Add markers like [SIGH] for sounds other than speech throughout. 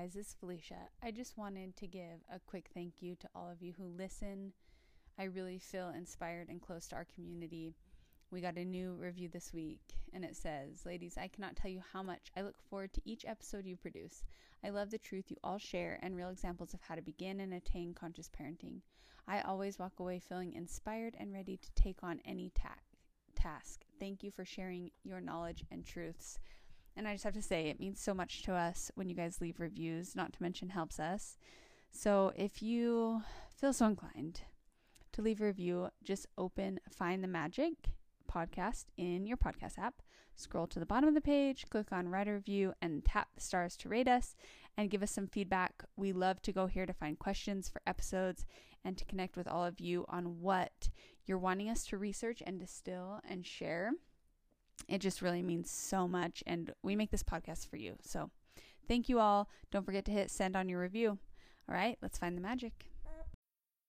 Guys, this is Felicia. I just wanted to give a quick thank you to all of you who listen. I really feel inspired and close to our community. We got a new review this week, and it says, Ladies, I cannot tell you how much I look forward to each episode you produce. I love the truth you all share and real examples of how to begin and attain conscious parenting. I always walk away feeling inspired and ready to take on any ta- task. Thank you for sharing your knowledge and truths. And I just have to say, it means so much to us when you guys leave reviews, not to mention helps us. So if you feel so inclined to leave a review, just open Find the Magic podcast in your podcast app. Scroll to the bottom of the page, click on Write a Review, and tap the stars to rate us and give us some feedback. We love to go here to find questions for episodes and to connect with all of you on what you're wanting us to research and distill and share. It just really means so much, and we make this podcast for you. So, thank you all. Don't forget to hit send on your review. All right, let's find the magic.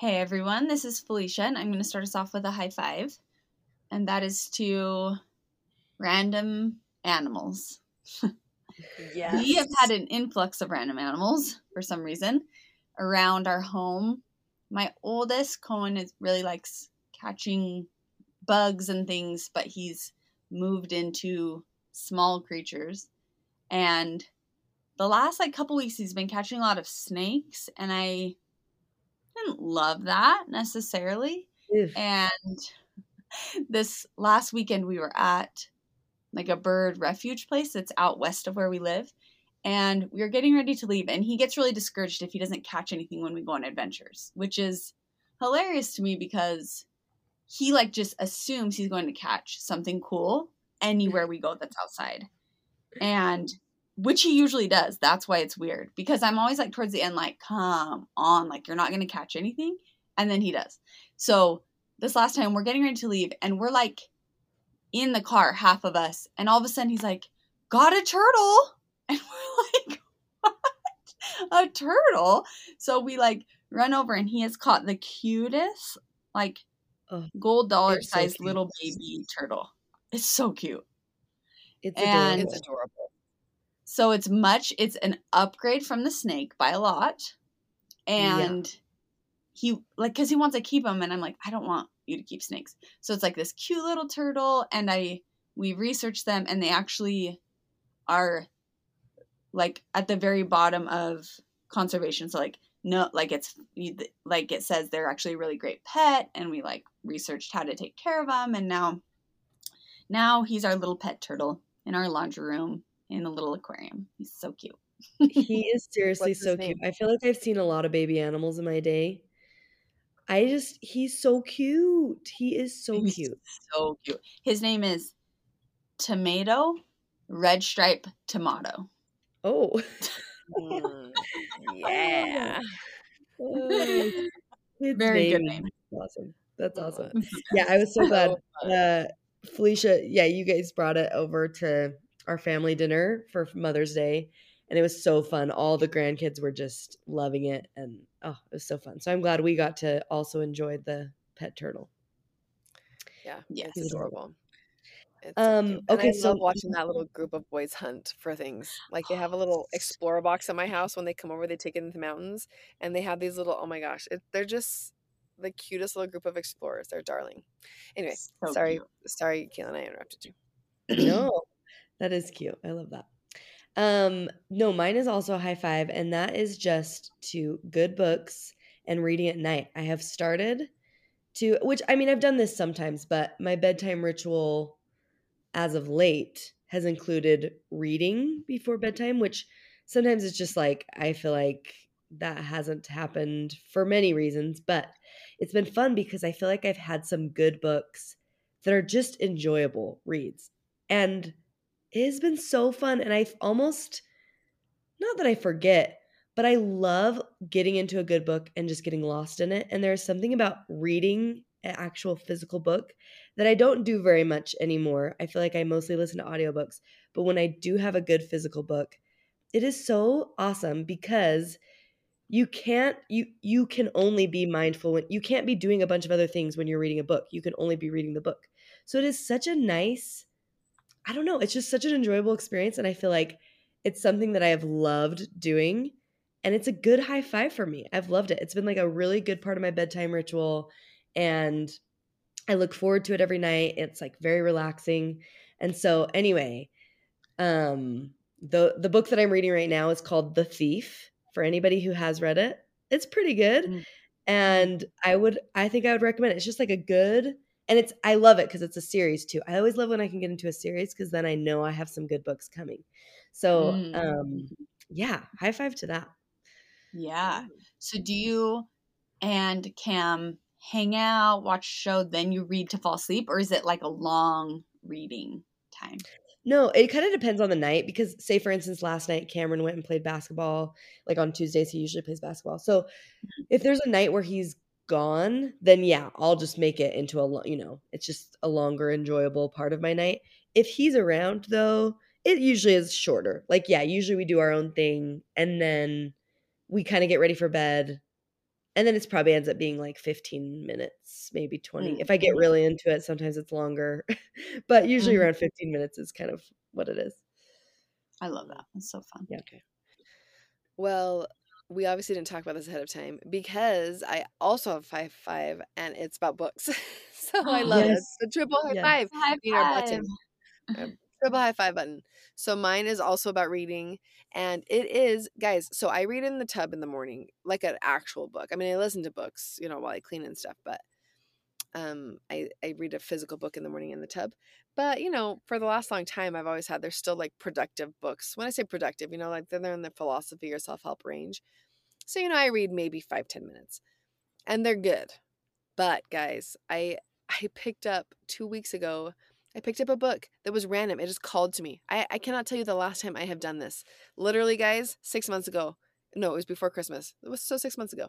Hey everyone, this is Felicia, and I'm going to start us off with a high five, and that is to random animals. [LAUGHS] Yes. We have had an influx of random animals for some reason around our home. My oldest, Cohen, is really likes catching bugs and things, but he's moved into small creatures. And the last like couple weeks, he's been catching a lot of snakes, and I didn't love that necessarily. And [LAUGHS] this last weekend, we were at like a bird refuge place that's out west of where we live. And we were getting ready to leave, and he gets really discouraged if he doesn't catch anything when we go on adventures, which is hilarious to me because he like just assumes he's going to catch something cool [LAUGHS] anywhere we go that's outside. And which he usually does. That's why it's weird because I'm always like towards the end, like, come on, like, you're not going to catch anything. And then he does. So this last time we're getting ready to leave and we're like in the car, half of us. And all of a sudden he's like, got a turtle. [LAUGHS] And we're like, [LAUGHS] what? A turtle? So we like run over and he has caught the cutest, like, Oh, gold dollar it's so little baby turtle. It's so cute. It's And- adorable. It's adorable. So it's much it's an upgrade from the snake by a lot. And he like cuz he wants to keep them and I'm like I don't want you to keep snakes. So it's like this cute little turtle and I we researched them and they actually are like at the very bottom of conservation. So like no like it's like it says they're actually a really great pet and we like researched how to take care of them and now now he's our little pet turtle in our laundry room in a little aquarium. He's so cute. He [LAUGHS] is seriously so name? cute. I feel like I've seen a lot of baby animals in my day. I just he's so cute. He is so He's cute. So cute. His name is Tomato Red Stripe Tomato. Oh. [LAUGHS] Mm, [LAUGHS] yeah. Oh, it's Very good name. name. Awesome. That's awesome. Yeah, I was so glad. Uh, Felicia, yeah, you guys brought it over to our family dinner for Mother's Day, and it was so fun. All the grandkids were just loving it, and oh, it was so fun. So I'm glad we got to also enjoy the pet turtle. Yeah, Yes. it's adorable. It's so Um. And okay, I so love watching that little [LAUGHS] group of boys hunt for things. Like they have a little [GASPS] explorer box at my house. When they come over, they take it into the mountains, and they have these little. Oh my gosh, it, they're just the cutest little group of explorers. They're darling. Anyway, So sorry, cute. sorry, Keelan, I interrupted you. no, that is cute. I love that. Um, no, mine is also high five, and that is just to good books and reading at night. I have started to, which I mean, I've done this sometimes, but my bedtime ritual as of late has included reading before bedtime, which sometimes it's just like I feel like that hasn't happened for many reasons, but it's been fun because I feel like I've had some good books that are just enjoyable reads. And it has been so fun. And I've almost, not that I forget, but I love getting into a good book and just getting lost in it. And there's something about reading an actual physical book that I don't do very much anymore. I feel like I mostly listen to audiobooks. But when I do have a good physical book, it is so awesome because you can't you you can only be mindful when you can't be doing a bunch of other things when you're reading a book. You can only be reading the book. So it is such a nice I don't know, it's just such an enjoyable experience and I feel like it's something that I have loved doing and it's a good high five for me. I've loved it. It's been like a really good part of my bedtime ritual and I look forward to it every night. It's like very relaxing. And so anyway, um the the book that I'm reading right now is called The Thief for anybody who has read it. It's pretty good. Mm. And I would I think I would recommend it. It's just like a good and it's I love it because it's a series too. I always love when I can get into a series because then I know I have some good books coming. So Mm. um yeah, high five to that. Yeah. So do you and Cam hang out, watch show, then you read to fall asleep, or is it like a long reading time? No, it kind of depends on the night because, say, for instance, last night Cameron went and played basketball. Like on Tuesdays, he usually plays basketball. So if there's a night where he's gone, then yeah, I'll just make it into a, you know, it's just a longer, enjoyable part of my night. If he's around, though, it usually is shorter. Like, yeah, usually we do our own thing and then we kind of get ready for bed. And then it's probably ends up being like 15 minutes, maybe 20. Mm. If I get really into it, sometimes it's longer. [LAUGHS] but usually Mhm. around 15 minutes is kind of what it is. I love that. It's so fun. Yeah. Well, we obviously didn't talk about this ahead of time because I also have five five, and it's about books. [LAUGHS] so I [GASPS] love it. Yes. It's the triple high Yes. five. High Need our button. five. Um, [LAUGHS] triple high five button. So mine is also about reading, and it is, guys. So I read in the tub in the morning, like an actual book. I mean, I listen to books, you know, while I clean and stuff, but um, I I read a physical book in the morning in the tub. But you know, for the last long time, I've always had there's still like productive books. When I say productive, you know, like they're in the philosophy or self help range. So you know, I read maybe five ten minutes, and they're good. But guys, I I picked up two weeks ago I picked up a book that was random. It just called to me. I, I cannot tell you the last time I have done this. Literally, guys, six months ago. No, it was before Christmas. It was so six months ago.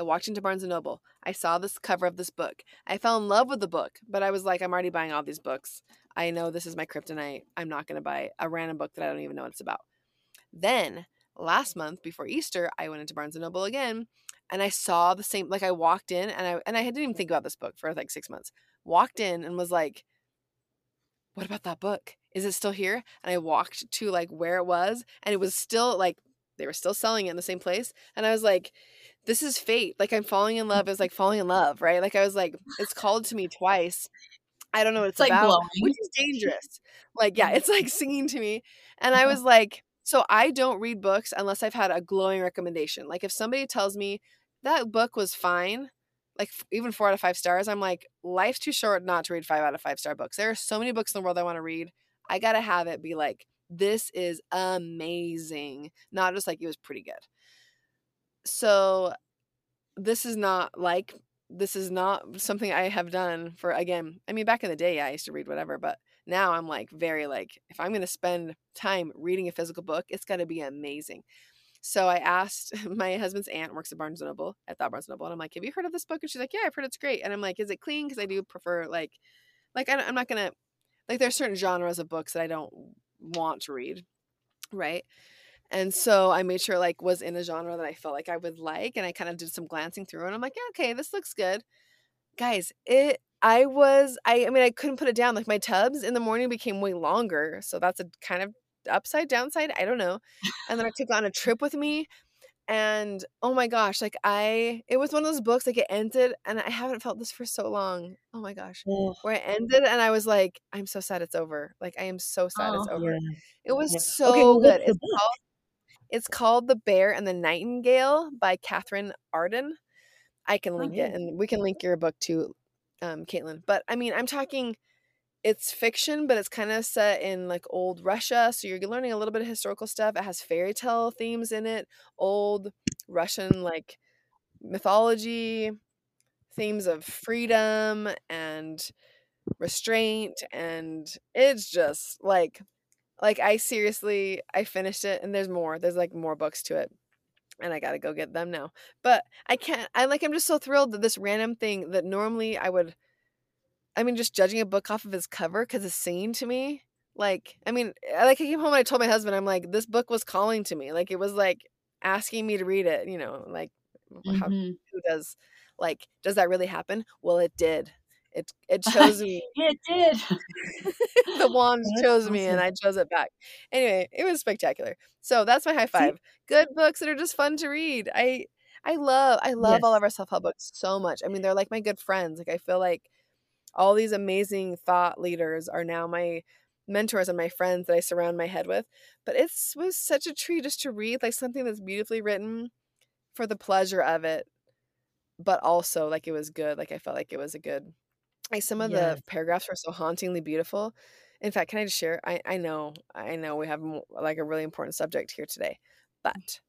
I walked into Barnes and Noble. I saw this cover of this book. I fell in love with the book, but I was like, I'm already buying all these books. I know this is my kryptonite. I'm not going to buy a random book that I don't even know what it's about. Then last month before Easter, I went into Barnes and Noble again and I saw the same like I walked in and I and I didn't even think about this book for like 6 months. Walked in and was like what about that book? Is it still here? And I walked to like where it was and it was still like they were still selling it in the same place and I was like this is fate. Like I'm falling in love. It's like falling in love, right? Like I was like it's called to me twice. I don't know what it's, It's, about, glowing. which is dangerous. Like yeah, it's like singing to me. And I uh-huh. was like so I don't read books unless I've had a glowing recommendation. Like if somebody tells me that book was fine, like even four out of five stars, I'm like, life's too short not to read five out of five star books. There are so many books in the world I want to read. I gotta have it be like, this is amazing, not just like it was pretty good. So this is not like this is not something I have done for again. I mean, back in the day, yeah, I used to read whatever, but now I'm like very like if I'm going to spend time reading a physical book, it's got to be amazing. So I asked [LAUGHS] my husband's aunt works at Barnes and Noble at that Barnes and Noble, and I'm like, "Have you heard of this book?" And she's like, "Yeah, I've heard it's great." And I'm like, "Is it clean?" Because I do prefer like, like I, i'm not gonna like there's certain genres of books that I don't want to read, right? And so I made sure like was in a genre that I felt like I would like, and I kind of did some glancing through, and I'm like, yeah, okay, this looks good, guys. It I was I I mean I couldn't put it down. Like my tubs in the morning became way longer. So that's a kind of upside downside. I don't know. And then I took on a trip with me and oh my gosh, like I it was one of those books like it ended and I haven't felt this for so long. Oh my gosh. Oh, Where it ended and I was like, I'm so sad it's over. Like I am so sad it's Oh. over. yeah. It was Yeah. so Okay, well, good. It's called it's called The Bear and the Nightingale by Katherine Arden. I can link it and we can link your book too, um, Caitlin. But I mean, I'm talking it's fiction, but it's kind of set in like old Russia. So you're learning a little bit of historical stuff. It has fairy tale themes in it, old Russian like mythology, themes of freedom and restraint. And it's just like, like I seriously, I finished it and there's more. There's like more books to it. And I gotta go get them now. But I can't, I like, I'm just so thrilled that this random thing that normally I would I mean, just judging a book off of its cover because it's singing to me. Like, I mean, like I came home and I told my husband, I'm like, this book was calling to me. Like, it was like asking me to read it. You know, like how Mhm. who does like does that really happen? Well, it did. It it [LAUGHS] chose me. It did. [LAUGHS] the wand That's chose me, and. I chose it back. Anyway, it was spectacular. So that's my high five. Good books that are just fun to read. I I love I love all of our self help books so much. I mean, they're like my good friends. Like I feel like all these amazing thought leaders are now my mentors and my friends that I surround my head with. But it was such a treat just to read like something that's beautifully written for the pleasure of it, but also like it was good. Like I felt like it was a good. Like some of Yes. the paragraphs were so hauntingly beautiful. In fact, can I just share? I I know I know we have mo- like a really important subject here today, mm. but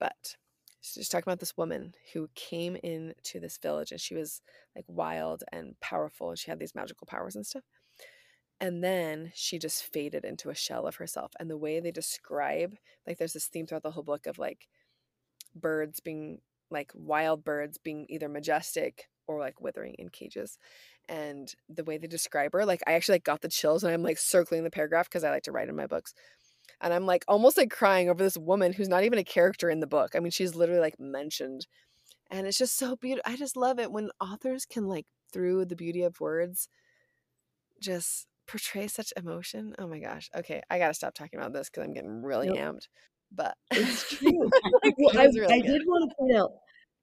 but she's just talking about this woman who came into this village and she was like wild and powerful and she had these magical powers and stuff. And then she just faded into a shell of herself. And the way they describe, like, there's this theme throughout the whole book of like birds being like wild birds being either majestic or like withering in cages. And the way they describe her, like, I actually like got the chills and I'm like circling the paragraph because I like to write in my books. And I'm like almost like crying over this woman who's not even a character in the book. I mean, she's literally like mentioned. And it's just so beautiful. I just love it when authors can like through the beauty of words just portray such emotion. Oh my gosh. Okay, I got to stop talking about this cuz I'm getting really Nope. amped. But [LAUGHS] It's [LAUGHS] true. Like, Well, I, really I did want to point out,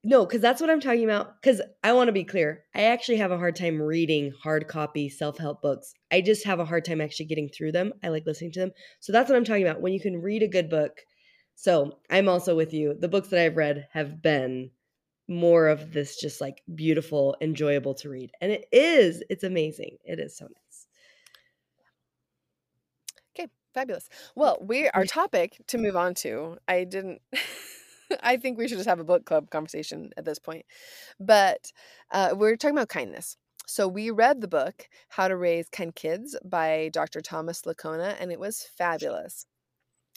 no, because that's what I'm talking about. Because I want to be clear. I actually have a hard time reading hard copy self help books. I just have a hard time actually getting through them. I like listening to them. So that's what I'm talking about. When you can read a good book. So I'm also with you. The books that I've read have been more of this just like beautiful, enjoyable to read. And it is, it's amazing. It is so nice. Okay, fabulous. Well, we our topic to move on to. I didn't. [LAUGHS] I think we should just have a book club conversation at this point, but uh, we're talking about kindness. So we read the book "How to Raise Kind Kids" by Dr. Thomas Lickona, and it was fabulous.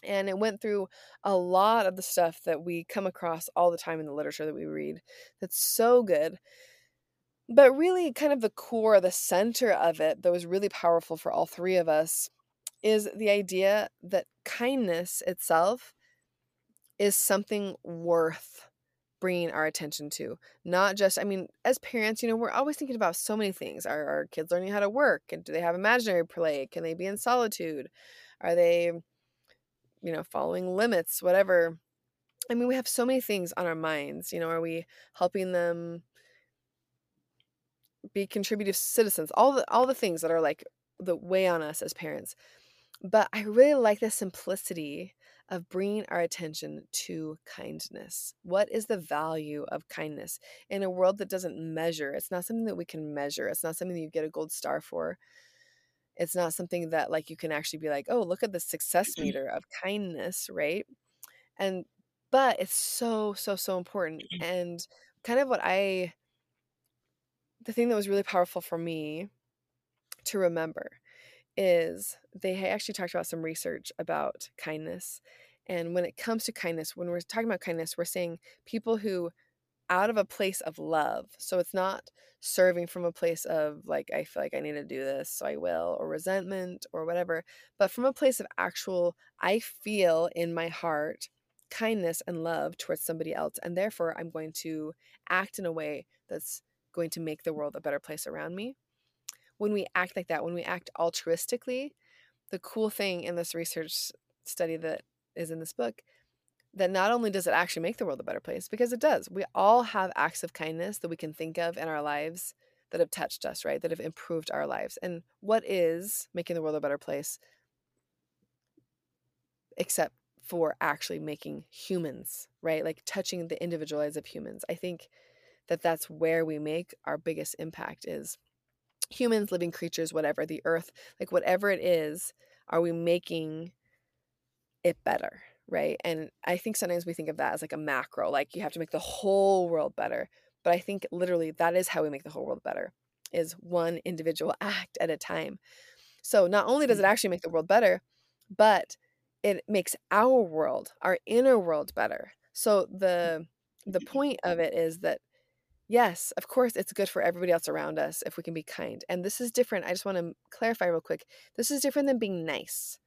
And it went through a lot of the stuff that we come across all the time in the literature that we read. That's so good. But really, kind of the core, the center of it that was really powerful for all three of us is the idea that kindness itself is something worth bringing our attention to. Not just, I mean, as parents, you know, we're always thinking about so many things. Are our kids learning how to work? And do they have imaginary play? Can they be in solitude? Are they, you know, following limits? Whatever. I mean, we have so many things on our minds. You know, are we helping them be contributive citizens? All the all the things that are like the weigh on us as parents. But I really like the simplicity of bringing our attention to kindness. What is the value of kindness in a world that doesn't measure? It's not something that we can measure. It's not something that you get a gold star for. It's not something that like you can actually be like, "Oh, look at the success mm-hmm. meter of kindness," right? And but it's so so so important mm-hmm. and kind of what I the thing that was really powerful for me to remember is they actually talked about some research about kindness. And when it comes to kindness, when we're talking about kindness, we're saying people who, out of a place of love, so it's not serving from a place of like, I feel like I need to do this, so I will, or resentment or whatever, but from a place of actual, I feel in my heart kindness and love towards somebody else. And therefore, I'm going to act in a way that's going to make the world a better place around me. When we act like that, when we act altruistically, the cool thing in this research study that is in this book that not only does it actually make the world a better place because it does. We all have acts of kindness that we can think of in our lives that have touched us right? That have improved our lives. And what is making the world a better place except for actually making humans right? Like touching the individual lives of humans. I think that that's where we make our biggest impact is humans living creatures whatever the earth like whatever it is are we making it better right? And i think sometimes we think of that as like a macro like you have to make the whole world better. But i think literally that is how we make the whole world better is one individual [LAUGHS] act at a time. So not only does it mm. actually make the world better but it makes our world our inner world better. So the the point of it is that yes of course it's good for everybody else around us if we can be kind and this is different i just want to clarify real quick this is different than being nice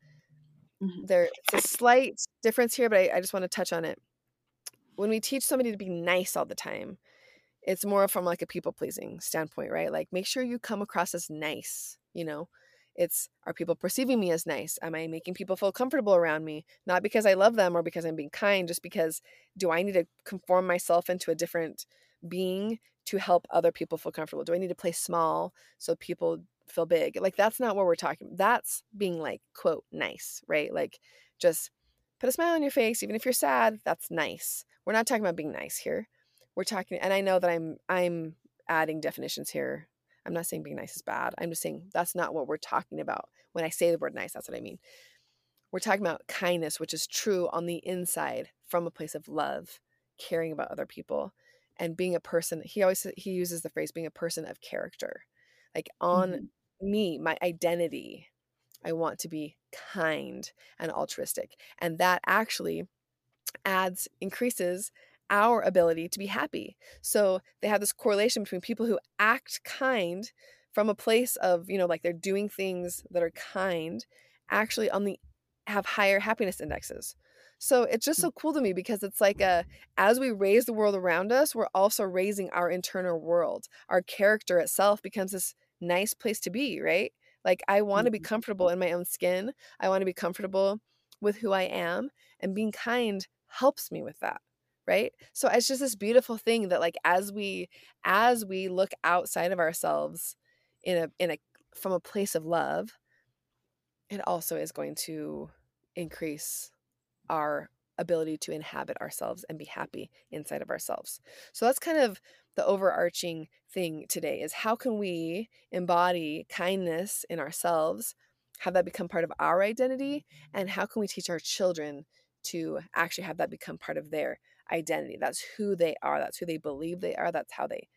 Mm-hmm. There's a slight difference here, but I, I just want to touch on it. When we teach somebody to be nice all the time, it's more from like a people pleasing standpoint, right? Like make sure you come across as nice, you know? It's are people perceiving me as nice? Am I making people feel comfortable around me? Not because I love them or because I'm being kind, just because do I need to conform myself into a different being to help other people feel comfortable? Do I need to play small so people feel big. Like that's not what we're talking. That's being like quote nice, right? Like just put a smile on your face even if you're sad. That's nice. We're not talking about being nice here. We're talking and I know that I'm I'm adding definitions here. I'm not saying being nice is bad. I'm just saying that's not what we're talking about. When I say the word nice, that's what I mean. We're talking about kindness, which is true on the inside from a place of love, caring about other people and being a person. He always he uses the phrase being a person of character. Like on mm-hmm me, my identity. I want to be kind and altruistic. And that actually adds, increases our ability to be happy. So they have this correlation between people who act kind from a place of, you know, like they're doing things that are kind, actually on the have higher happiness indexes. So it's just so cool to me because it's like a as we raise the world around us, we're also raising our internal world. Our character itself becomes this nice place to be, right? Like I want to be mm-hmm. comfortable in my own skin. I want to be comfortable with who I am and being kind helps me with that right? So it's just this beautiful thing that like as we as we look outside of ourselves in a in a from a place of love it also is going to increase our ability to inhabit ourselves and be happy inside of ourselves. So that's kind of the overarching thing today is how can we embody kindness in ourselves have that become part of our identity and how can we teach our children to actually have that become part of their identity that's who they are that's who they believe they are that's how they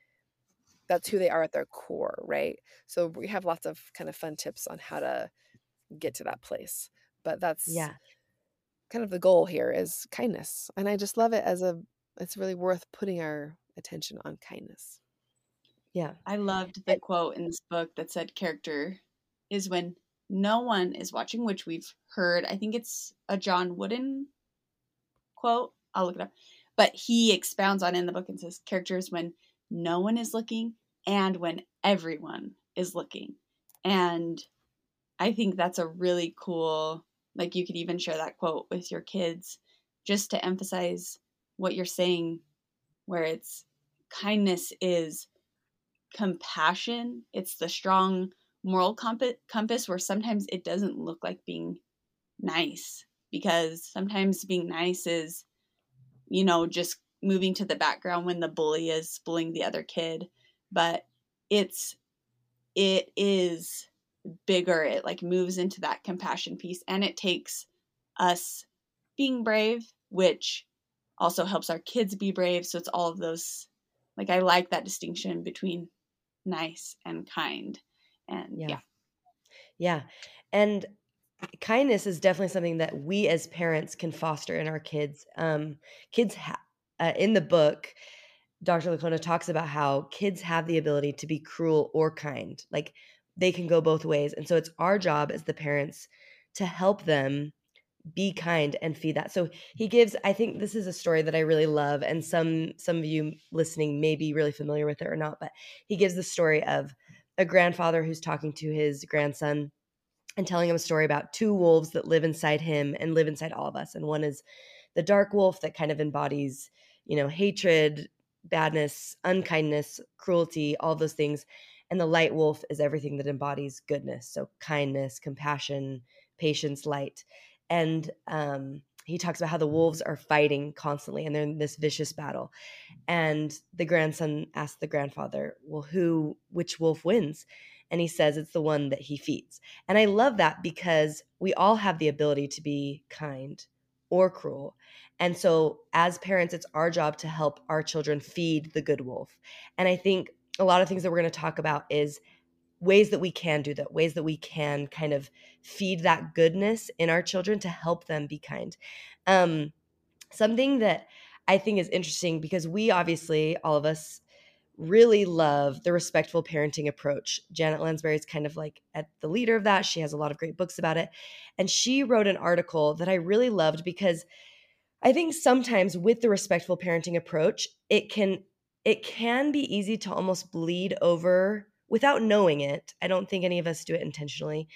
that's who they are at their core right so we have lots of kind of fun tips on how to get to that place but that's yeah kind of the goal here is kindness and i just love it as a it's really worth putting our attention on kindness. Yeah. I loved the quote in this book that said character is when no one is watching, which we've heard. I think it's a John Wooden quote. I'll look it up. But he expounds on in the book and says characters when no one is looking and when everyone is looking. And I think that's a really cool, like you could even share that quote with your kids just to emphasize what you're saying where it's kindness is compassion. It's the strong moral compass where sometimes it doesn't look like being nice because sometimes being nice is, you know, just moving to the background when the bully is bullying the other kid. But it's, it is bigger. It like moves into that compassion piece and it takes us being brave, which also helps our kids be brave. So it's all of those. Like I like that distinction between nice and kind. And yeah. Yeah. yeah. And kindness is definitely something that we as parents can foster in our kids. Um, kids ha- uh, in the book, Dr. Lickona talks about how kids have the ability to be cruel or kind. Like they can go both ways. And so it's our job as the parents to help them be kind and feed that so he gives i think this is a story that i really love and some some of you listening may be really familiar with it or not but he gives the story of a grandfather who's talking to his grandson and telling him a story about two wolves that live inside him and live inside all of us and one is the dark wolf that kind of embodies you know hatred badness unkindness cruelty all those things and the light wolf is everything that embodies goodness so kindness compassion patience light and um, he talks about how the wolves are fighting constantly and they're in this vicious battle and the grandson asks the grandfather well who which wolf wins and he says it's the one that he feeds. And i love that because we all have the ability to be kind or cruel. And so as parents it's our job to help our children feed the good wolf. And i think a lot of things that we're going to talk about is ways that we can do that, ways that we can kind of feed that goodness in our children to help them be kind. Um, something that I think is interesting because we obviously, all of us, really love the respectful parenting approach. Janet Lansbury is kind of like at the leader of that. She has a lot of great books about it. And she wrote an article that I really loved because I think sometimes with the respectful parenting approach, it can it can be easy to almost bleed over without knowing it, I don't think any of us do it intentionally,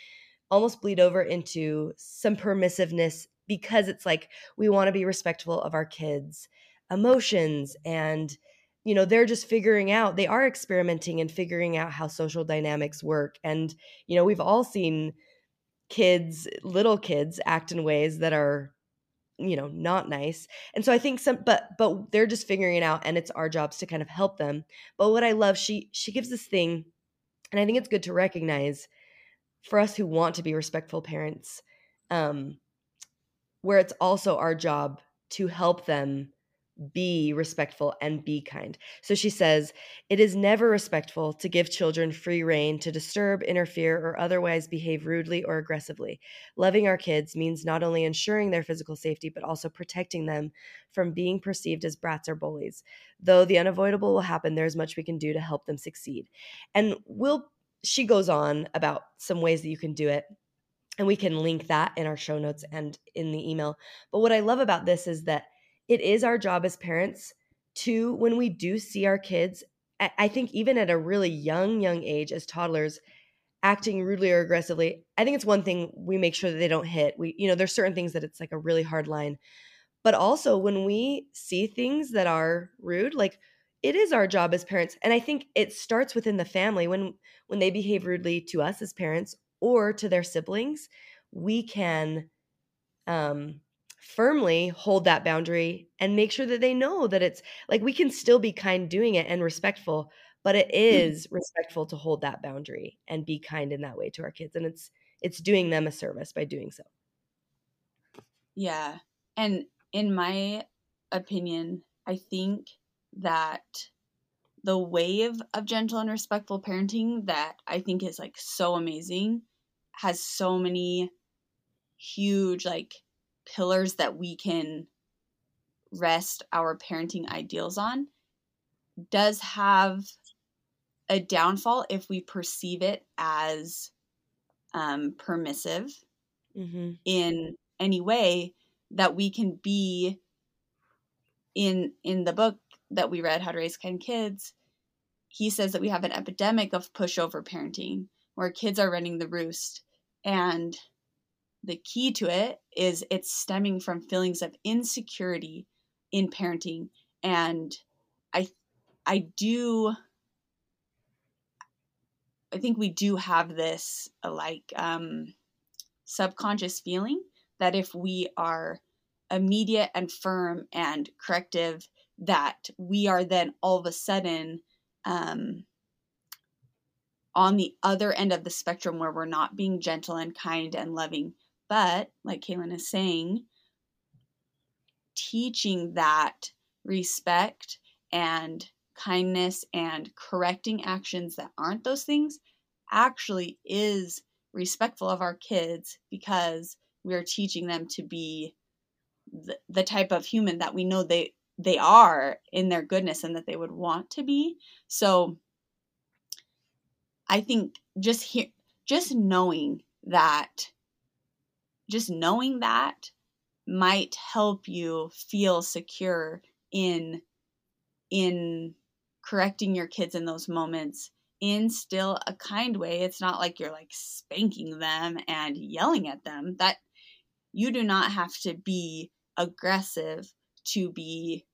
almost bleed over into some permissiveness because it's like we want to be respectful of our kids' emotions and you know they're just figuring out they are experimenting and figuring out how social dynamics work and you know we've all seen kids little kids act in ways that are you know not nice and so i think some but but they're just figuring it out and it's our jobs to kind of help them but what i love she she gives this thing and I think it's good to recognize for us who want to be respectful parents, um, where it's also our job to help them be respectful and be kind. So she says, It is never respectful to give children free rein to disturb, interfere, or otherwise behave rudely or aggressively. Loving our kids means not only ensuring their physical safety, but also protecting them from being perceived as brats or bullies. Though the unavoidable will happen, there's much we can do to help them succeed. And we'll, she goes on about some ways that you can do it. And we can link that in our show notes and in the email. But what I love about this is that it is our job as parents to when we do see our kids i think even at a really young young age as toddlers acting rudely or aggressively i think it's one thing we make sure that they don't hit. We you know there's certain things that it's like a really hard line. But also when we see things that are rude like it is our job as parents and i think it starts within the family. When when they behave rudely to us as parents or to their siblings we can um firmly hold that boundary and make sure that they know that it's like we can still be kind doing it and respectful but it is mm. is respectful to hold that boundary and be kind in that way to our kids and it's it's doing them a service by doing so yeah and in my opinion i think that the wave of gentle and respectful parenting that i think is like so amazing has so many huge like pillars that we can rest our parenting ideals on does have a downfall if we perceive it as um, permissive mm-hmm. in any way that we can be in in the book that we read how to raise kind kids he says that we have an epidemic of pushover parenting where kids are running the roost and the key to it is it's stemming from feelings of insecurity in parenting. And i i do i think we do have this uh, like um subconscious feeling that if we are immediate and firm and corrective that we are then all of a sudden um on the other end of the spectrum where we're not being gentle and kind and loving but, like Caitlin is saying, teaching that respect and kindness and correcting actions that aren't those things actually is respectful of our kids because we are teaching them to be the, the type of human that we know they they are in their goodness and that they would want to be. So i think just here just knowing that just knowing that might help you feel secure in in correcting your kids in those moments in still a kind way. It's not like you're like spanking them and yelling at them. That you do not have to be aggressive to be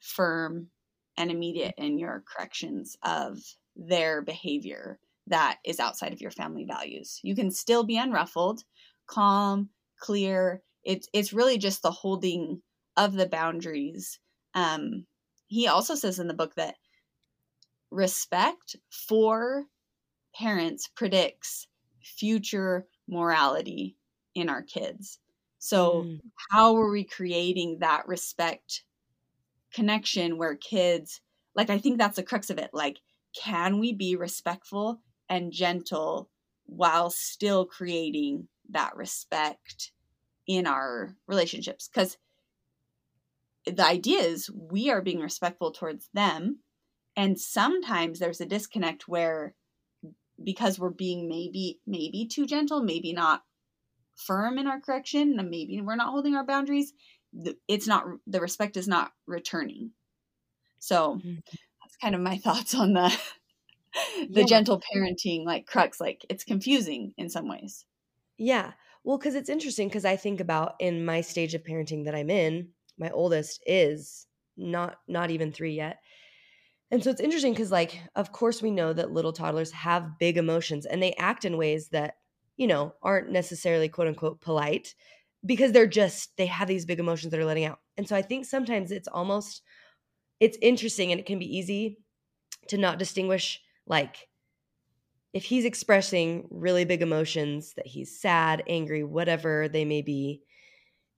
firm and immediate in your corrections of their behavior that is outside of your family values. You can still be unruffled, calm, clear. It's it's really just the holding of the boundaries. Um, he also says in the book that respect for parents predicts future morality in our kids. So, mm. how are we creating that respect connection where kids, like, I think that's the crux of it. Like, can we be respectful and gentle while still creating that respect in our relationships? Because the idea is we are being respectful towards them and sometimes there's a disconnect where because we're being maybe maybe too gentle maybe not firm in our correction and maybe we're not holding our boundaries it's not the respect is not returning so mm-hmm. that's kind of my [LAUGHS] thoughts on the the yeah. gentle parenting like crux like it's confusing in some ways yeah well because it's interesting because i think about in my stage of parenting that i'm in my oldest is not not even three yet and so it's interesting because, like, of course, we know that little toddlers have big emotions and they act in ways that, you know, aren't necessarily quote unquote polite because they're just, they have these big emotions that are letting out. And so I think sometimes it's almost, it's interesting and it can be easy to not distinguish, like, if he's expressing really big emotions that he's sad, angry, whatever they may be,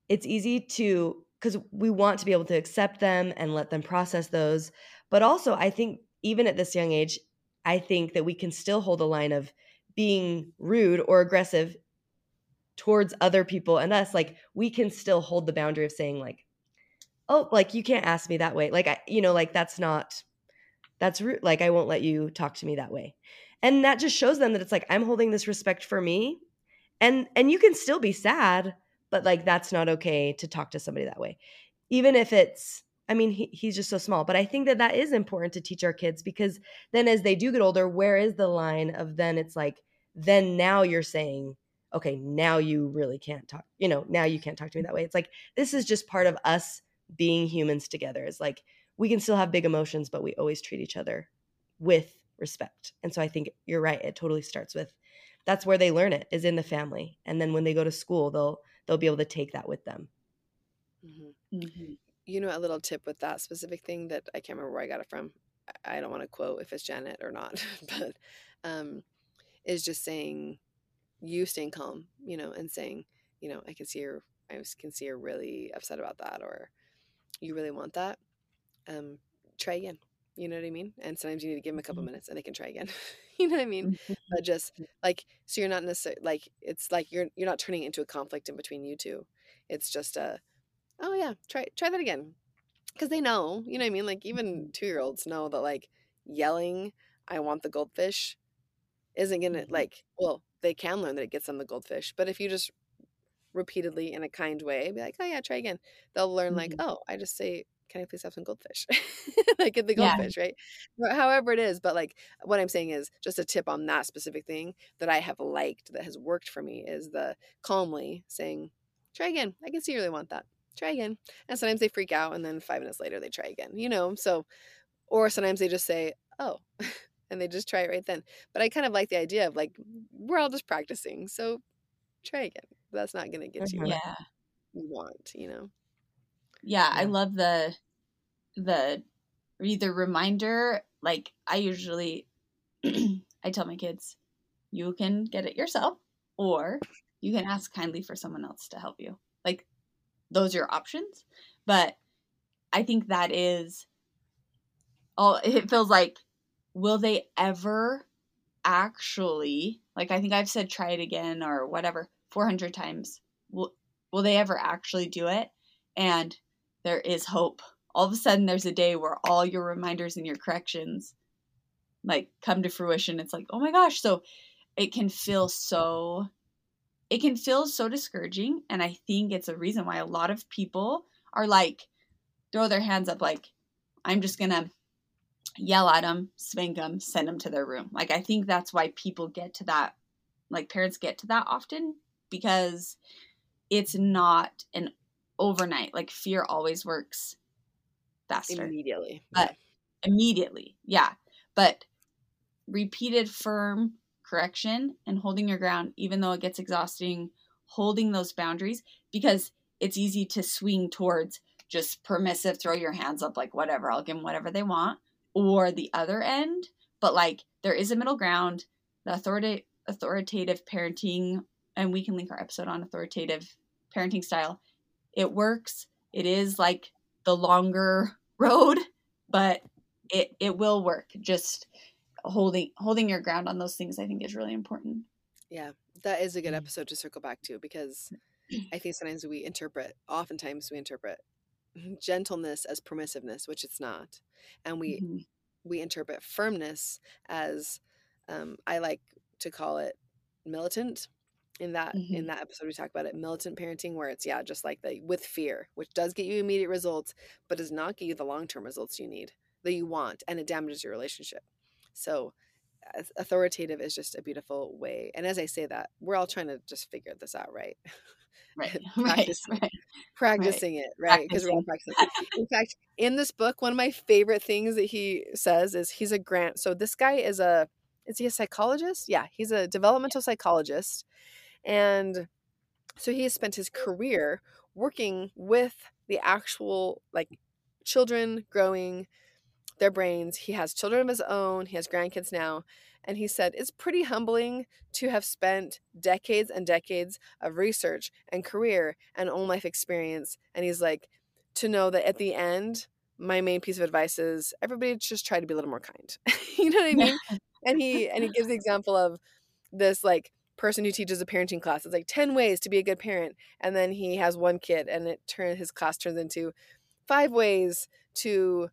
it's easy to, because we want to be able to accept them and let them process those but also, I think even at this young age, I think that we can still hold a line of being rude or aggressive towards other people and us. Like we can still hold the boundary of saying like, oh, like you can't ask me that way. Like I, you know, like that's not that's rude. Like I won't let you talk to me that way. And that just shows them that it's like I'm holding this respect for me. And and you can still be sad, but like that's not okay to talk to somebody that way. Even if it's I mean, he, he's just so small. But I think that that is important to teach our kids because then as they do get older, where is the line of then it's like, then now you're saying, okay, now you really can't talk, you know, now you can't talk to me that way. It's like, this is just part of us being humans together. It's like, we can still have big emotions, but we always treat each other with respect. And so I think you're right. It totally starts with that's where they learn it is in the family. And then when they go to school, they'll they'll be able to take that with them. Mm-hmm. Mm-hmm you know a little tip with that specific thing that I can't remember where I got it from. I don't want to quote if it's Janet or not, [LAUGHS] but um, is just saying you staying calm, you know, and saying, you know, I can see you're, I can see you're really upset about that, or you really want that. Um, try again. You know what I mean? And sometimes you need to give them a couple mm-hmm. minutes and they can try again. [LAUGHS] you know what I mean? Mm-hmm. But just like so, you're not necessarily like it's like you're you're not turning it into a conflict in between you two. It's just a oh yeah, try try that again. Because they know, you know what I mean? Like even mm-hmm. two year olds know that like yelling, I want the goldfish isn't gonna mm-hmm. like well, they can learn that it gets them the goldfish. But if you just repeatedly in a kind way, be like, Oh yeah, try again, they'll learn like, mm-hmm. oh, I just say can I please have some goldfish? [LAUGHS] like get the goldfish, yeah. right? However it is, but like what I'm saying is just a tip on that specific thing that I have liked that has worked for me is the calmly saying, try again. I can see you really want that try again. And sometimes they freak out and then five minutes later they try again, you know? So, or sometimes they just say, oh, [LAUGHS] and they just try it right then. But I kind of like the idea of like, we're all just practicing. So try again. That's not going to get you mm-hmm. yeah. you want, you know? Yeah, yeah, I love the, the either reminder, like I usually, [CLEARS THROAT] I tell my kids, you can get it yourself or you can ask kindly for someone else to help you. Like those are your options. But I think that is all [LAUGHS] it feels like will they ever actually like I think I've said try it again or whatever 400 times. Will will they ever actually do it? And there is hope. All of a sudden there's a day where all your reminders and your corrections like come to fruition. It's like, "Oh my gosh." So it can feel so it can feel so discouraging. And I think it's a reason why a lot of people are like, throw their hands up, like, I'm just going to yell at them, spank them, send them to their room. Like, I think that's why people get to that, like, parents get to that often because it's not an overnight. Like, fear always works faster. Immediately. But immediately, yeah. But repeated firm correction and holding your ground, even though it gets exhausting, holding those boundaries because it's easy to swing towards just permissive, throw your hands up, like whatever, I'll give them whatever they want, or the other end. But like there is a middle ground. The authoritative authoritative parenting, and we can link our episode on authoritative parenting style. It works. It is like the longer [LAUGHS] road, but it it will work. Just holding holding your ground on those things I think is really important. Yeah, that is a good Mm. episode to circle back to because I think sometimes we interpret, oftentimes we interpret [LAUGHS] gentleness as permissiveness, which it's not, and we Mhm. we interpret firmness as um, I like to call it militant. In that in Mhm. that episode, we talk about it militant parenting, where it's yeah, just like the with fear, which does get you immediate results, but does not get you the long term results you need that you want, and it damages your relationship. So authoritative is just a beautiful way. And as I say that, we're all trying to just figure this out, right? Right. [LAUGHS] [LAUGHS] Right. Practicing. Right. Practicing it, right? Because we're all practicing. In fact, in this book, one of my favorite things that he says is he's a grant. So this guy is a is he a psychologist? Yeah, he's a developmental psychologist. And so he has spent his career working with the actual like children growing their brains. He has children of his own, he has grandkids now. And he said it's pretty humbling to have spent decades and decades of research and career and own life experience. And he's like, to know that at the end, my main piece of advice is everybody just try to be a little more kind. [LAUGHS] you know what I mean? and he and he gives the example of this like person who teaches a parenting class. It's like 10 ways to be a good parent. And then he has one kid and it turn his class turns into five ways to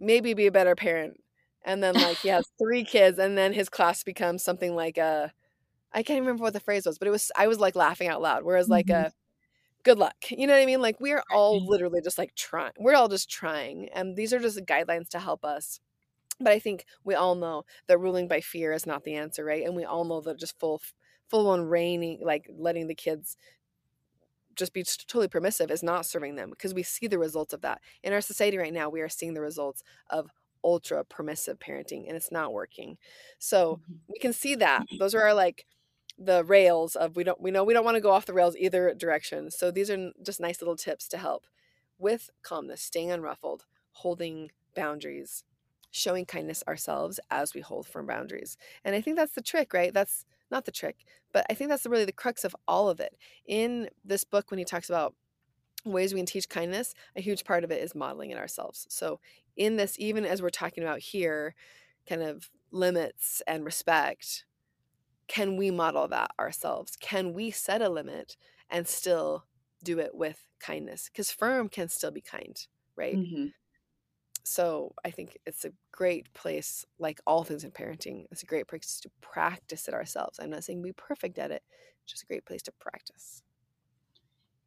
maybe be a better parent. And then like he has [LAUGHS] three kids and then his class becomes something like a I can't remember what the phrase was, but it was I was like laughing out loud. Whereas like Mhm. a good luck. You know what I mean? Like we are all literally just like trying. We're all just trying. And these are just guidelines to help us. But I think we all know that ruling by fear is not the answer, right? And we all know that just full full on reigning, like letting the kids just be totally permissive is not serving them because we see the results of that. In our society right now, we are seeing the results of ultra permissive parenting and it's not working. So Mhm. we can see that. [CLEARS THROAT] Those are our like the rails of we don't we know we don't want to go off the rails either direction. So these are just nice little tips to help with calmness, staying unruffled, holding boundaries, showing kindness ourselves as we hold firm boundaries. And I think that's the trick, right? That's not the trick, but I think that's really the crux of all of it. In this book when he talks about ways we can teach kindness, a huge part of it is modeling it ourselves. So in this even as we're talking about here kind of limits and respect, can we model that ourselves? Can we set a limit and still do it with kindness? Because firm can still be kind, right? Mhm. So I think it's a great place, like all things in parenting, it's a great place to practice it ourselves. I'm not saying be perfect at it, just a great place to practice.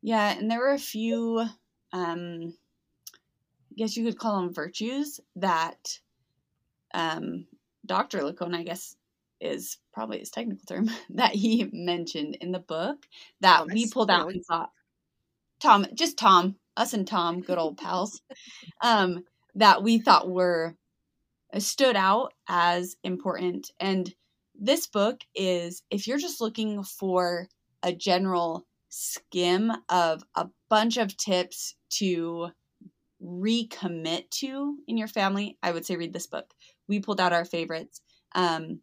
Yeah, and there were a few, um, I guess you could call them virtues that um, Dr. Lickona, I guess, is probably his technical term, [LAUGHS] that he mentioned in the book that we pulled out and thought, Tom, just Tom, us and Tom, good old pals, um, that we thought were uh, stood out as important. And this book is, if you're just looking for a general skim of a bunch of tips to recommit to in your family, I would say read this book. We pulled out our favorites um,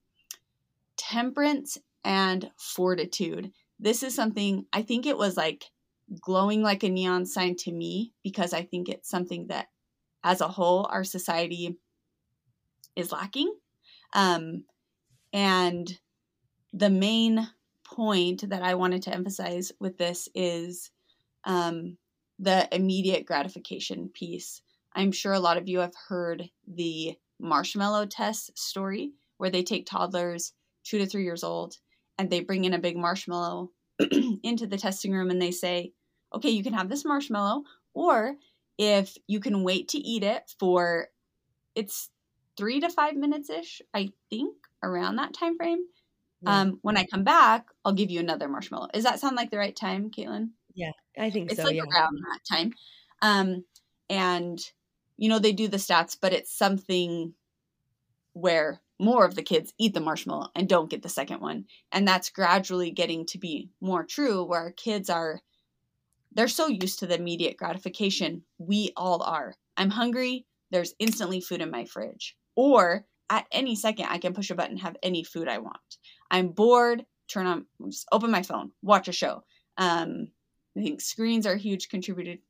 Temperance and Fortitude. This is something I think it was like glowing like a neon sign to me because I think it's something that as a whole our society is lacking. Um, and the main point that I wanted to emphasize with this is um, the immediate gratification piece. I'm sure a lot of you have heard the marshmallow test story where they take toddlers two to three years old and they bring in a big marshmallow [CLEARS THROAT] into the testing room and they say, okay, you can have this marshmallow, or if you can wait to eat it for it's three to five minutes ish, I think, around that time frame. Yeah. Um, when I come back, I'll give you another marshmallow. Does that sound like the right time, Caitlin? Yeah, I think it's so. Like yeah. around that time. Um, and you know they do the stats, but it's something where more of the kids eat the marshmallow and don't get the second one, and that's gradually getting to be more true. Where kids are, they're so used to the immediate gratification. We all are. I'm hungry. There's instantly food in my fridge, or at any second I can push a button, have any food I want. I'm bored, turn on, open my phone, watch a show. Um, I think screens are a huge contributor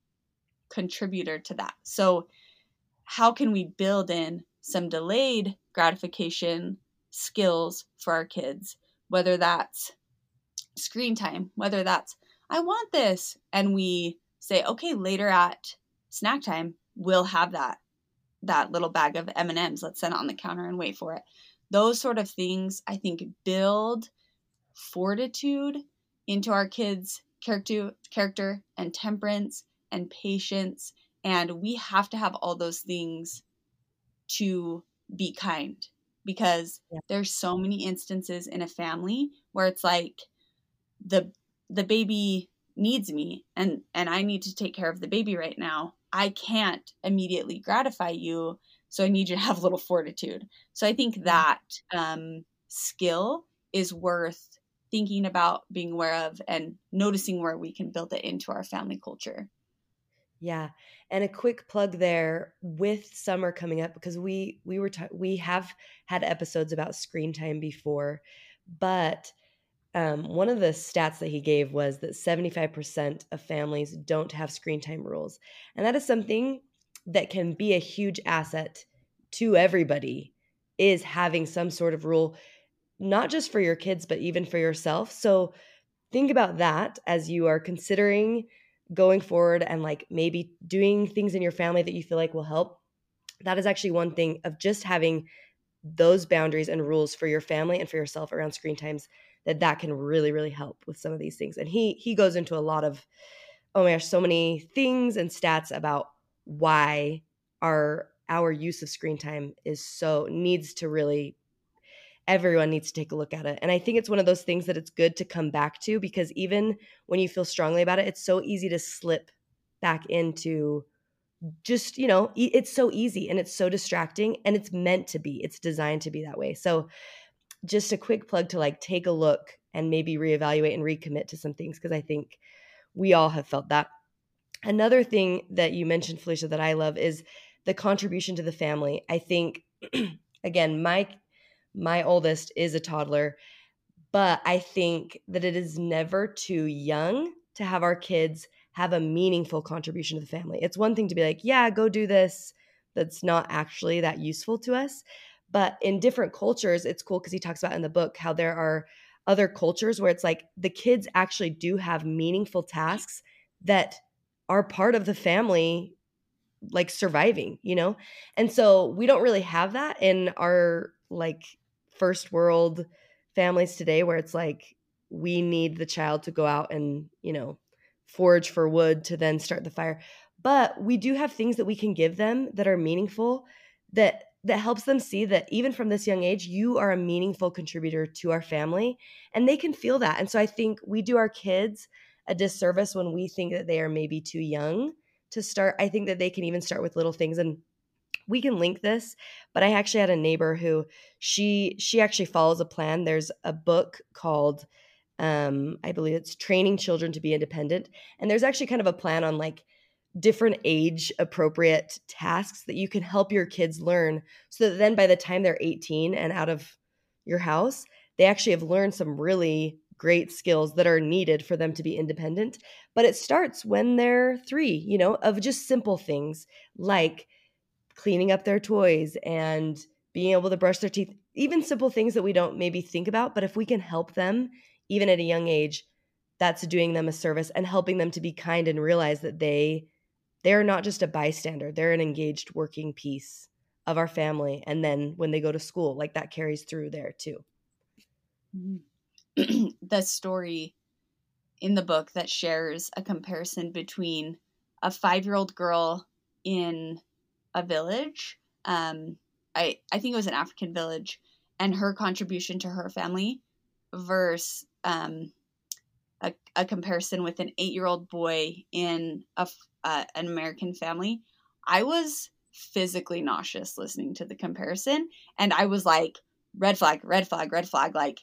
contributor to that. So, how can we build in some delayed gratification skills for our kids? Whether that's screen time, whether that's I want this, and we say, okay, later at snack time, we'll have that that little bag of M&Ms. Let's set it on the counter and wait for it. Those sort of things I think build fortitude into our kids' character character and temperance and patience and we have to have all those things to be kind because yeah. there's so many instances in a family where it's like the the baby needs me and and I need to take care of the baby right now. I can't immediately gratify you, so I need you to have a little fortitude. So I think that um, skill is worth thinking about, being aware of, and noticing where we can build it into our family culture. Yeah. And a quick plug there with summer coming up because we we were ta- we have had episodes about screen time before, but um, one of the stats that he gave was that 75% of families don't have screen time rules. And that is something that can be a huge asset to everybody is having some sort of rule not just for your kids but even for yourself. So think about that as you are considering going forward and like maybe doing things in your family that you feel like will help. That is actually one thing of just having those boundaries and rules for your family and for yourself around screen times that that can really really help with some of these things. And he he goes into a lot of oh my gosh so many things and stats about why our our use of screen time is so needs to really everyone needs to take a look at it. And i think it's one of those things that it's good to come back to because even when you feel strongly about it it's so easy to slip back into just you know it's so easy and it's so distracting and it's meant to be. It's designed to be that way. So just a quick plug to like take a look and maybe reevaluate and recommit to some things because I think we all have felt that. Another thing that you mentioned, Felicia, that I love is the contribution to the family. I think, [CLEARS THROAT] again, my my oldest is a toddler, but I think that it is never too young to have our kids have a meaningful contribution to the family. It's one thing to be like, yeah, go do this. That's not actually that useful to us. But in different cultures, it's cool because he talks about in the book how there are other cultures where it's like the kids actually do have meaningful tasks that are part of the family like surviving, you know? And so we don't really have that in our like first world families today where it's like we need the child to go out and, you know, forage for wood to then start the fire. But we do have things that we can give them that are meaningful that that helps them see that even from this young age, you are a meaningful contributor to our family and they can feel that. And so I think we do our kids a disservice when we think that they are maybe too young to start. I think that they can even start with little things and we can link this but i actually had a neighbor who she she actually follows a plan there's a book called um i believe it's training children to be independent and there's actually kind of a plan on like different age appropriate tasks that you can help your kids learn so that then by the time they're 18 and out of your house they actually have learned some really great skills that are needed for them to be independent. But it starts when they're 3 you know of just simple things like cleaning up their toys and being able to brush their teeth even simple things that we don't maybe think about but if we can help them even at a young age that's doing them a service and helping them to be kind and realize that they they're not just a bystander, they're an engaged working piece of our family. And then when they go to school, like that carries through there too. Mm-hmm. [CLEARS THROAT] the story in the book that shares a comparison between a five year old girl in a village. Um, I, I think it was an African village, and her contribution to her family versus um, a, a comparison with an eight year old boy in a, uh, an American family. I was physically nauseous listening to the comparison, and I was like, red flag, red flag, red flag. Like,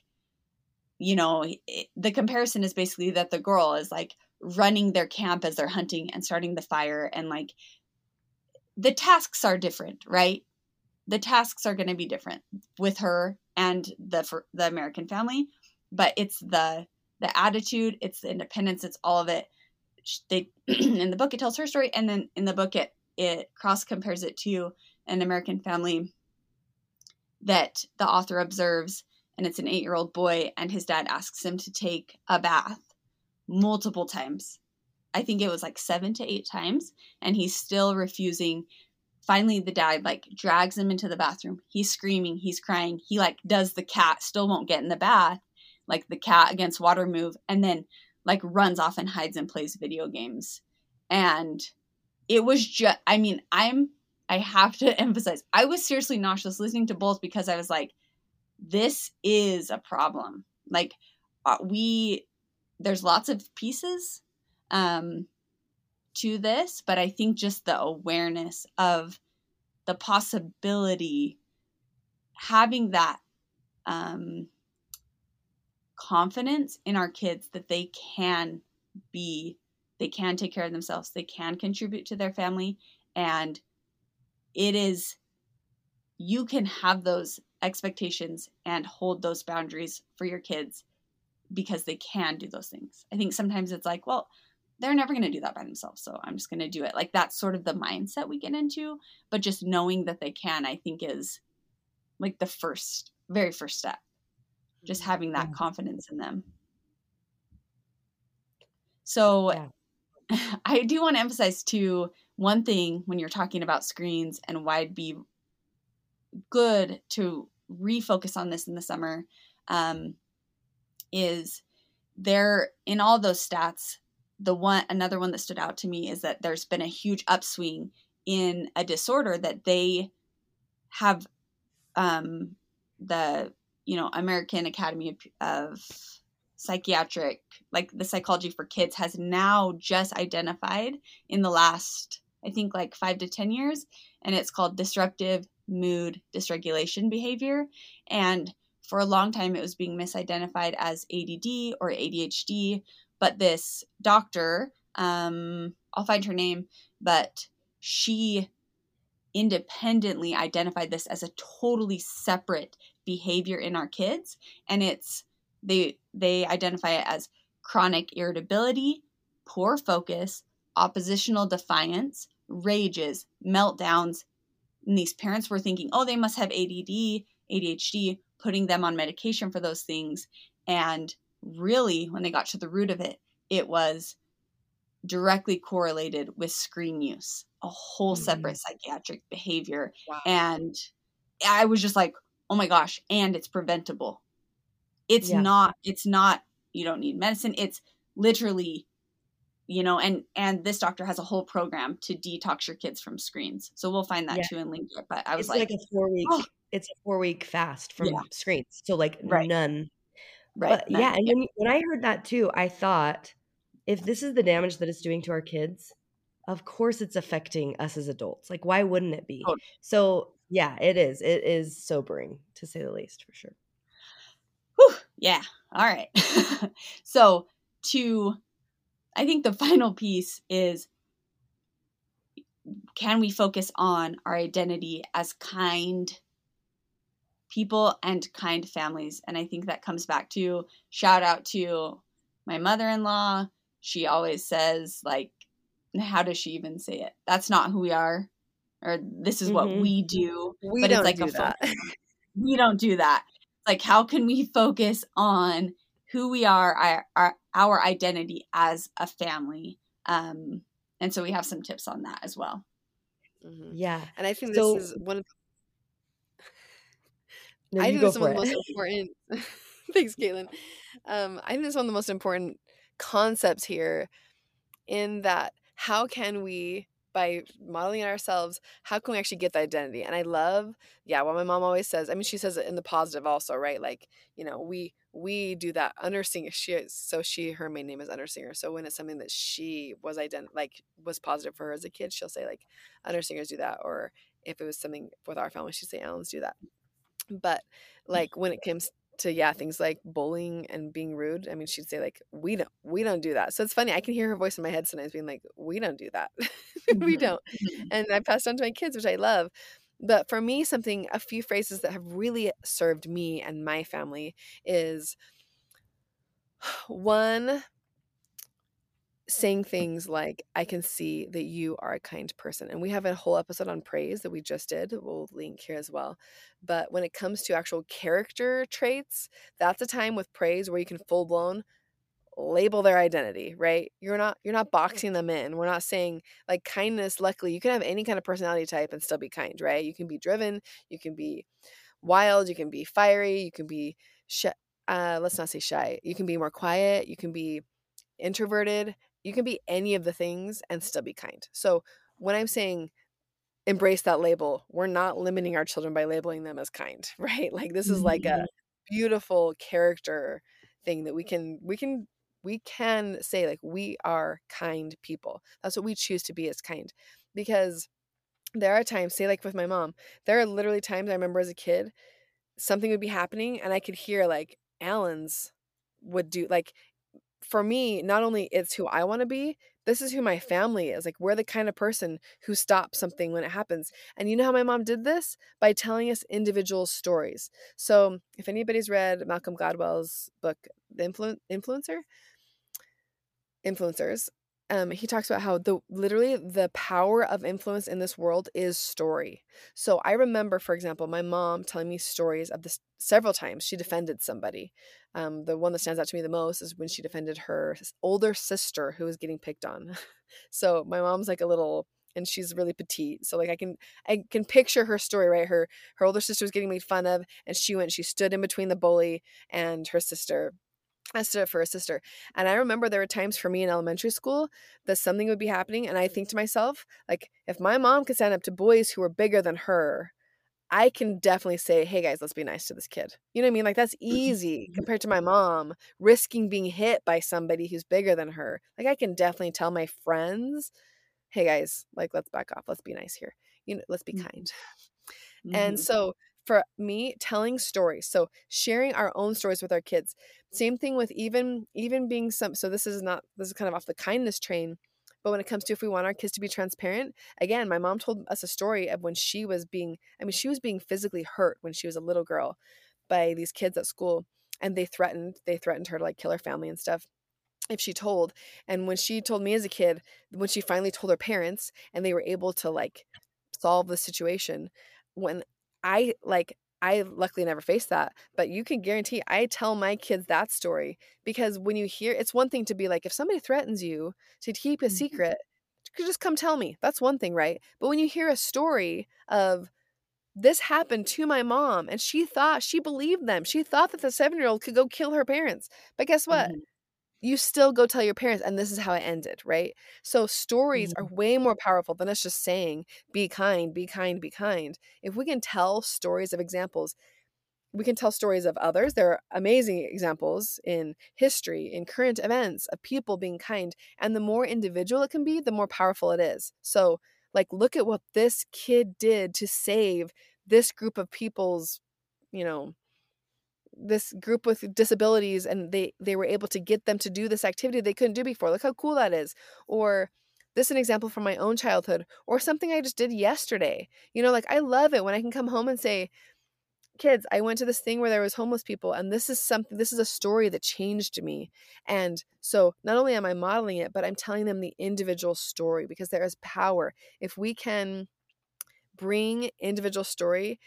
you know, it, the comparison is basically that the girl is like running their camp as they're hunting and starting the fire, and like the tasks are different, right? The tasks are going to be different with her and the the American family, but it's the the attitude, it's the independence, it's all of it. They [CLEARS THROAT] in the book it tells her story, and then in the book it it cross compares it to an American family that the author observes, and it's an eight year old boy, and his dad asks him to take a bath multiple times. I think it was like seven to eight times, and he's still refusing. Finally, the dad like drags him into the bathroom. He's screaming, he's crying. He like does the cat, still won't get in the bath, like the cat against water move, and then like runs off and hides and plays video games. And it was just, I mean, I'm I have to [LAUGHS] emphasize, I was seriously nauseous listening to both because I was like, this is a problem. Like, uh, we, there's lots of pieces um, to this, but I think just the awareness of the possibility, having that um, confidence in our kids that they can be, they can take care of themselves, they can contribute to their family, and it is you can have those expectations and hold those boundaries for your kids because they can do those things. I think sometimes it's like, well, they're never going to do that by themselves, so I'm just going to do it. Like that's sort of the mindset we get into, but just knowing that they can, I think is like the first very first step. Just having that yeah. confidence in them. So yeah. [LAUGHS] I do want to emphasize too one thing when you're talking about screens and why it'd be good to refocus on this in the summer um, is there in all those stats the one another one that stood out to me is that there's been a huge upswing in a disorder that they have um, the you know american academy of, psychiatric like the psychology for kids has now just identified in the last I think like five to 10 years, and it's called disruptive mood dysregulation behavior. And for a long time, it was being misidentified as ADD or ADHD. But this doctor, um, I'll find her name, but she independently identified this as a totally separate behavior in our kids and it's they they identify it as chronic irritability poor focus oppositional defiance, rages, meltdowns. And these parents were thinking, oh, they must have ADD, ADHD, putting them on medication for those things. And really, when they got to the root of it, it was directly correlated with screen use, a whole mm-hmm. separate psychiatric behavior. Wow. And I was just like, oh my gosh, and it's preventable. It's yeah. not, it's not, you don't need medicine. It's literally you know and and this doctor has a whole program to detox your kids from screens so we'll find that yeah. too and link it but i was it's like, like a four week oh. it's a four week fast from yeah. screens so like right. none right but none. yeah and when, when i heard that too i thought if this is the damage that it's doing to our kids of course it's affecting us as adults like why wouldn't it be oh. so yeah it is it is sobering to say the least for sure Whew, yeah all right [LAUGHS] so to I think the [LAUGHS] final piece is can we focus on our identity as kind people and kind families? And I think that comes back to shout out to my mother in law. She always says, like, how does she even say it? That's not who we are, or this is what mm-hmm. we do. We but don't it's like do a that. [LAUGHS] we don't do that. Like, how can we focus on who we are, our, our, our identity as a family. Um, and so we have some tips on that as well. Mm-hmm. Yeah. And I think so, this is one of the, [LAUGHS] no, I think this is one of the most important. [LAUGHS] Thanks, Caitlin. Um, I think this is one of the most important concepts here in that how can we by modeling it ourselves how can we actually get the identity? And i love yeah what my mom always says i mean she says it in the positive also right? Like you know we we do that undersinger she is so she her main name is undersinger so when it's something that she was ident like was positive for her as a kid she'll say like undersingers do that or if it was something with our family she'd say allens do that. But mm. like when it comes to yeah things like bullying and being rude i mean she'd say like we don't we don't do that so it's funny i can hear her voice in my head sometimes being like we don't do that [LAUGHS] we Mm-hmm. don't and i passed on to my kids which i love but for me something a few phrases that have really served me and my family is [SIGHS] one saying things like i can see that you are a kind person and we have a whole episode on praise that we just did we'll link here as well but when it comes to actual character traits that's a time with praise where you can full blown label their identity right? You're not you're not boxing them in. We're not saying like kindness luckily you can have any kind of personality type and still be kind right? You can be driven you can be wild you can be fiery you can be sh- uh, let's not say shy you can be more quiet you can be introverted you can be any of the things and still be kind. So when i'm saying embrace that label we're not limiting our children by labeling them as kind [LAUGHS] right? Like this is like a mm-hmm. beautiful character thing that we can we can we can say like we are kind people. That's what we choose to be as kind. Because there are times say like with my mom there are literally times i remember as a kid something would be happening and i could hear like Alan's would do like for me not only it's who i want to be this is who my family is like we're the kind of person who stops something when it happens. And you know how my mom did this? By telling us individual stories. So if anybody's read malcolm gladwell's book the Influ- influencer? Influencers um, he talks about how the literally the power of influence in this world is story. So I remember, for example, my mom telling me stories of this several times. She defended somebody. Um, the one that stands out to me the most is when she defended her older sister who was getting picked on. [LAUGHS] so my mom's like a little and she's really petite so like i can i can picture her story right her her older sister was getting made fun of and she went she stood in between the bully and her sister I stood up for her sister. And I remember there were times for me in elementary school that something would be happening. And I think to myself, like, if my mom could stand up to boys who were bigger than her, I can definitely say, hey guys, let's be nice to this kid. You know what I mean? Like, that's easy compared to my mom risking being hit by somebody who's bigger than her. Like, I can definitely tell my friends, hey guys, like, let's back off. Let's be nice here. You know, let's be Mhm. kind. Mm-hmm. And so for me, telling stories, so sharing our own stories with our kids. Same thing with even even being some so this is not this is kind of off the kindness train, but when it comes to if we want our kids to be transparent, again, my mom told us a story of when she was being I mean, she was being physically hurt when she was a little girl by these kids at school and they threatened they threatened her to like kill her family and stuff if she told and when she told me as a kid when she finally told her parents and they were able to like solve the situation when i like i luckily never faced that but you can guarantee i tell my kids that story because when you hear it's one thing to be like if somebody threatens you to keep a Mhm. secret just come tell me. That's one thing right? But when you hear a story of this happened to my mom and she thought she believed them. She thought that the seven year old could go kill her parents. But guess what? Mhm. You still go tell your parents and this is how it ended right? So stories Mm-hmm. are way more powerful than us just saying be kind be kind be kind. If we can tell stories of examples we can tell stories of others. There are amazing examples in history in current events of people being kind and the more individual it can be the more powerful it is. So like look at what this kid did to save this group of people's you know this group with disabilities and they they were able to get them to do this activity they couldn't do before look how cool that is. Or this is an example from my own childhood or something i just did yesterday. You know like i love it when i can come home and say kids i went to this thing where there was homeless people and this is something this is a story that changed me. And so not only am i modeling it but i'm telling them the individual story because there is power. If we can bring individual story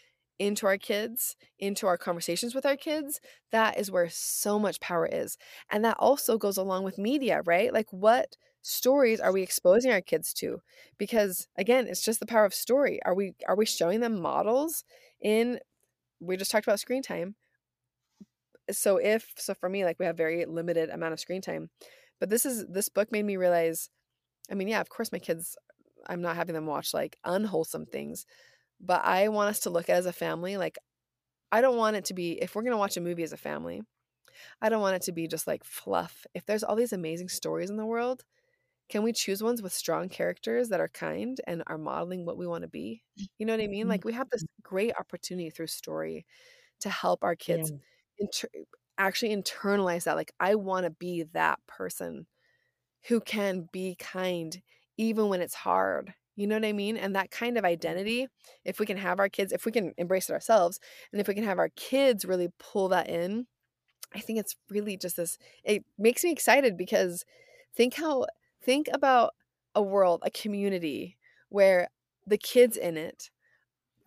into our kids, into our conversations with our kids, that is where so much power is. And that also goes along with media, right? Like what stories are we exposing our kids to? Because again, it's just the power of story. Are we are we showing them models in we just talked about screen time. So if so for me like we have very limited amount of screen time. But this is this book made me realize I mean, yeah, of course my kids I'm not having them watch like unwholesome things, but I want us to look at as a family like I don't want it to be if we're going to watch a movie as a family, I don't want it to be just like fluff. If there's all these amazing stories in the world, can we choose ones with strong characters that are kind and are modeling what we want to be? You know what I mean? Mm-hmm. Like we have this great opportunity through story to help our kids yeah. inter- actually internalize that like I want to be that person who can be kind even when it's hard. You know what I mean? And that kind of identity, if we can have our kids, if we can embrace it ourselves, and if we can have our kids really pull that in, I think it's really just this, it makes me excited because think how, think about a world, a community where the kids in it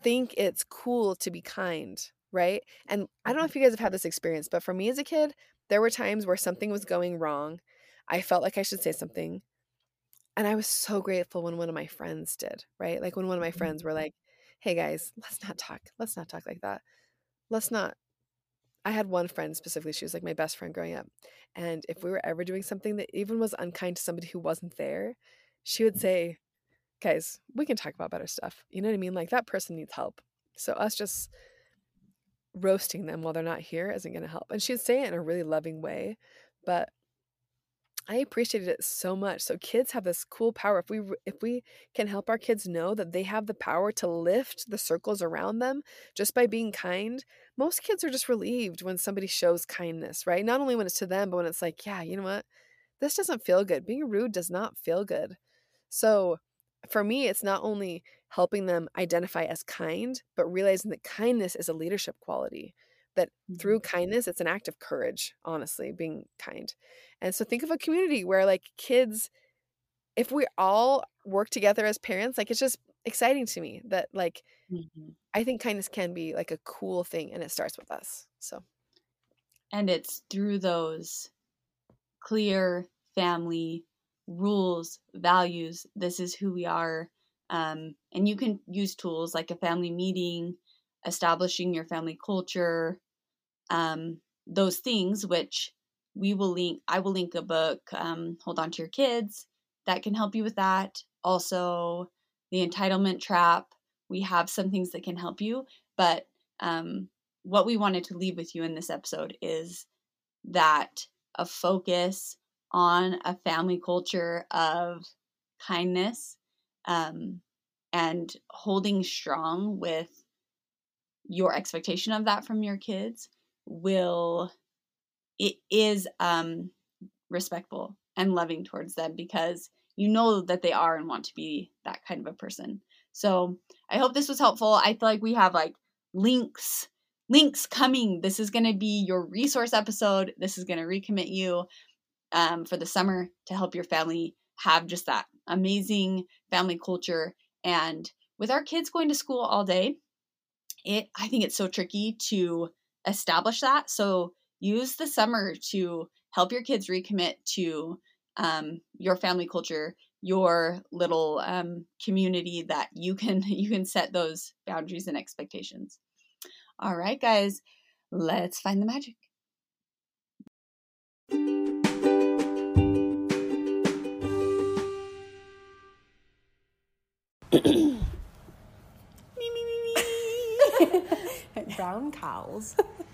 think it's cool to be kind, right? And I don't know mm-hmm. if you guys have had this experience, but for me as a kid, there were times where something was going wrong. I felt like I should say something. And I was so grateful when one of my friends did, right? Like when one of my mm-hmm. friends were like, hey guys, let's not talk. Let's not talk like that. Let's not. I had one friend specifically, she was like my best friend growing up. And if we were ever doing something that even was unkind to somebody who wasn't there, she would say, guys, we can talk about better stuff. You know what I mean? Like that person needs help. So us just roasting them while they're not here isn't going to help. And she'd say it in a really loving way, but I appreciated it so much. So kids have this cool power. If we if we can help our kids know that they have the power to lift the circles around them just by being kind, most kids are just relieved when somebody shows kindness, right? Not only when it's to them, but when it's like, yeah, you know what? This doesn't feel good. Being rude does not feel good. So for me, it's not only helping them identify as kind, but realizing that kindness is a leadership quality that through mm-hmm. kindness it's an act of courage honestly being kind and so think of a community where like kids if we all work together as parents like it's just exciting to me that like mm-hmm. i think kindness can be like a cool thing and it starts with us so and it's through those clear family rules values this is who we are um, and you can use tools like a family meeting establishing your family culture um, those things, which we will link. I will link a book, um, Hold On to Your Kids, that can help you with that. Also, The Entitlement Trap. We have some things that can help you, but um, what we wanted to leave with you in this episode is that a focus on a family culture of kindness um, and holding strong with your expectation of that from your kids will it is um respectful and loving towards them because you know that they are and want to be that kind of a person. So I hope this was helpful. I feel like we have like links links coming. This is going to be your resource episode. This is going to recommit you um, for the summer to help your family have just that amazing family culture. And with our kids going to school all day, it I think it's so tricky to establish that. So use the summer to help your kids recommit to um, your family culture, your little um, community that you can [LAUGHS] you can set those boundaries and expectations. All right, guys, let's find the magic. Brown cows. [LAUGHS]